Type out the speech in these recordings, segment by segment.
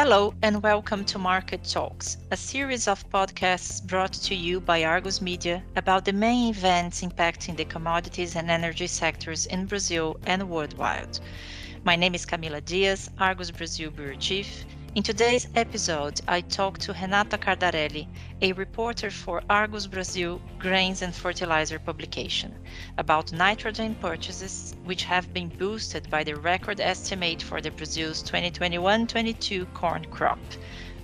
Hello, and welcome to Market Talks, a series of podcasts brought to you by Argus Media about the main events impacting the commodities and energy sectors in Brazil and worldwide. My name is Camila Dias, Argus Brazil Bureau Chief. In today's episode, I talk to Renata Cardarelli, a reporter for Argus Brazil Grains and Fertilizer publication, about nitrogen purchases, which have been boosted by the record estimate for the Brazil's 2021-22 corn crop.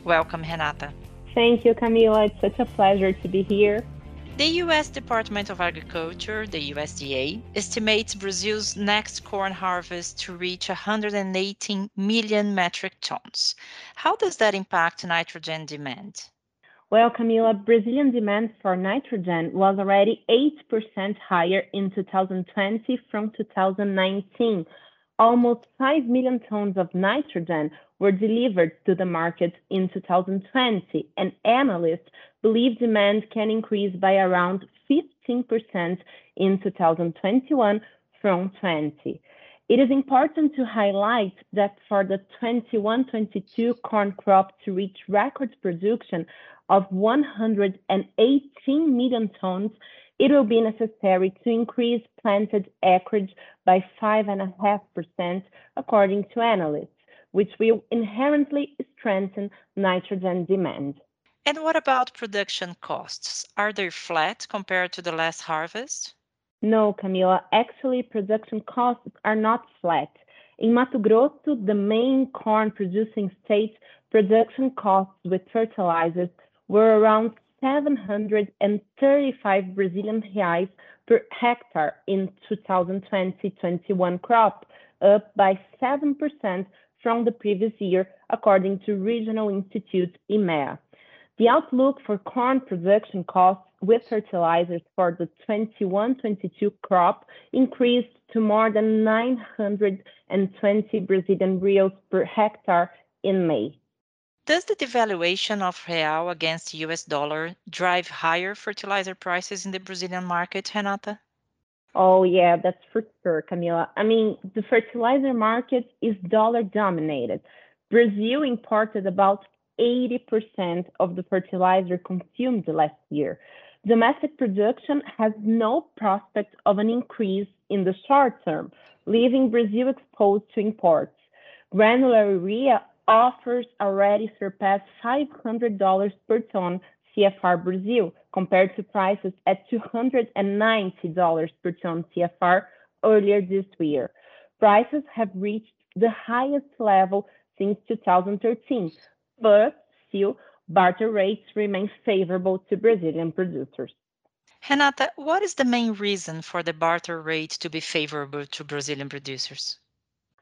Welcome, Renata. Thank you, Camila. It's such a pleasure to be here. The U.S. Department of Agriculture, the USDA, estimates Brazil's next corn harvest to reach 118 million metric tons. How does that impact nitrogen demand? Well, Camila, Brazilian demand for nitrogen was already 8% higher in 2020 from 2019. Almost 5 million tons of nitrogen were delivered to the market in 2020, and analysts believe demand can increase by around 15% in 2021 from 20. It is important to highlight that for the 21-22 corn crop to reach record production of 118 million tons, it will be necessary to increase planted acreage by 5.5%, according to analysts which will inherently strengthen nitrogen demand. And what about production costs? Are they flat compared to the last harvest? No, Camila. Actually, production costs are not flat. In Mato Grosso, the main corn producing state, production costs with fertilizers were around 735 Brazilian reais per hectare in 2020-21 crop, up by 7% from the previous year, according to Regional Institute IMEA. The outlook for corn production costs with fertilizers for the 21-22 crop increased to more than 920 Brazilian reals per hectare in May. Does the devaluation of real against the US dollar drive higher fertilizer prices in the Brazilian market, Renata? Oh, yeah, that's for sure, Camila. I mean, the fertilizer market is dollar dominated. Brazil imported about 80% of the fertilizer consumed last year. Domestic production has no prospect of an increase in the short term, leaving Brazil exposed to imports. Granular urea offers already surpassed $500 per ton CFR Brazil, compared to prices at $290 per ton CFR earlier this year. Prices have reached the highest level since 2013, but still barter rates remain favorable to Brazilian producers. Renata, what is the main reason for the barter rate to be favorable to Brazilian producers?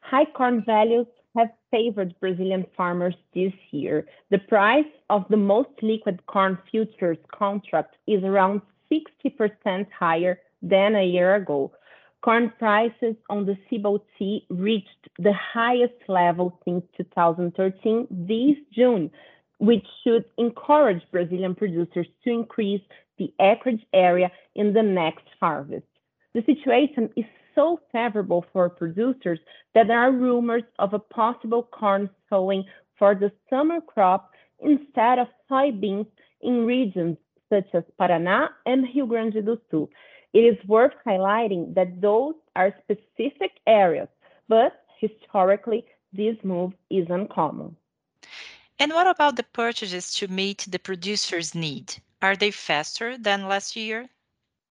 High corn values have favored Brazilian farmers this year. The price of the most liquid corn futures contract is around 60% higher than a year ago. Corn prices on the CBOT reached the highest level since 2013 this June, which should encourage Brazilian producers to increase the acreage area in the next harvest. The situation is so favorable for producers that there are rumors of a possible corn sowing for the summer crop instead of soybeans in regions such as Paraná and Rio Grande do Sul. It is worth highlighting that those are specific areas, but historically, this move is uncommon. And what about the purchases to meet the producer's need? Are they faster than last year?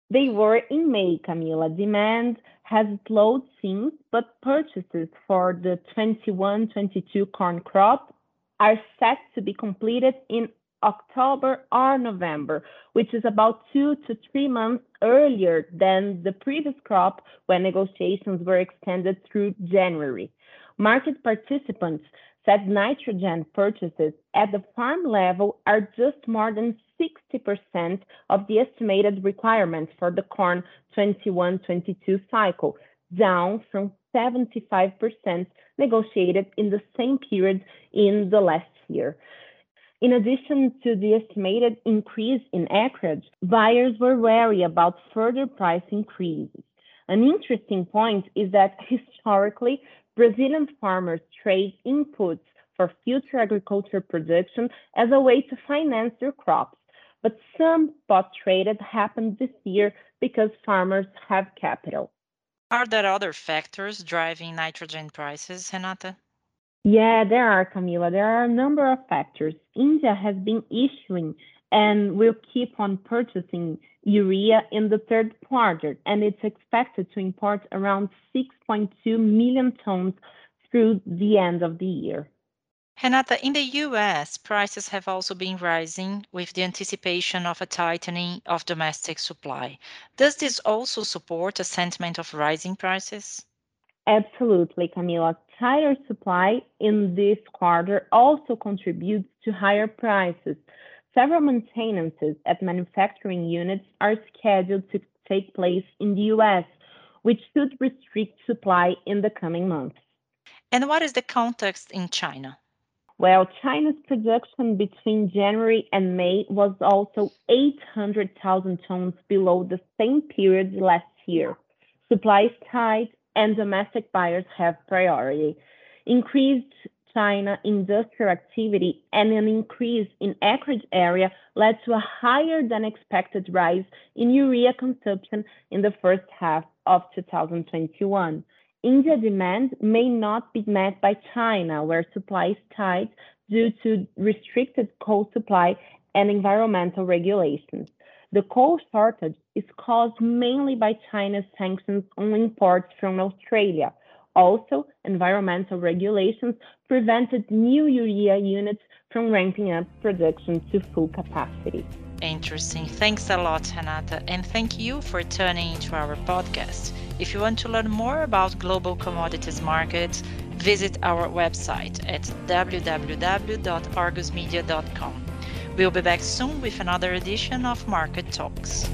They were in May, Camila. Demand has slowed since, but purchases for the 21-22 corn crop are set to be completed in October or November, which is about two to three months earlier than the previous crop when negotiations were extended through January. Market participants said nitrogen purchases at the farm level are just more than 60% of the estimated requirements for the corn 21-22 cycle, down from 75% negotiated in the same period in the last year. In addition to the estimated increase in acreage, buyers were wary about further price increases. An interesting point is that historically, Brazilian farmers trade inputs for future agriculture production as a way to finance their crops. But some spot traded happened this year because farmers have capital. Are there other factors driving nitrogen prices, Renata? Yeah, there are, Camila. There are a number of factors. India has been issuing and will keep on purchasing urea in the third quarter, and it's expected to import around 6.2 million tons through the end of the year. Renata, in the US, prices have also been rising with the anticipation of a tightening of domestic supply. Does this also support a sentiment of rising prices? Absolutely, Camila. Tighter supply in this quarter also contributes to higher prices. Several maintenances at manufacturing units are scheduled to take place in the US, which should restrict supply in the coming months. And what is the context in China? Well, China's production between January and May was also 800,000 tons below the same period last year. Supply is tight and domestic buyers have priority. Increased China industrial activity and an increase in acreage area led to a higher than expected rise in urea consumption in the first half of 2021. India demand may not be met by China, where supply is tight due to restricted coal supply and environmental regulations. The coal shortage is caused mainly by China's sanctions on imports from Australia. Also, environmental regulations prevented new urea units from ramping up production to full capacity. Interesting. Thanks a lot, Renata, and thank you for tuning into our podcast. If you want to learn more about global commodities markets, visit our website at www.argusmedia.com. We'll be back soon with another edition of Market Talks.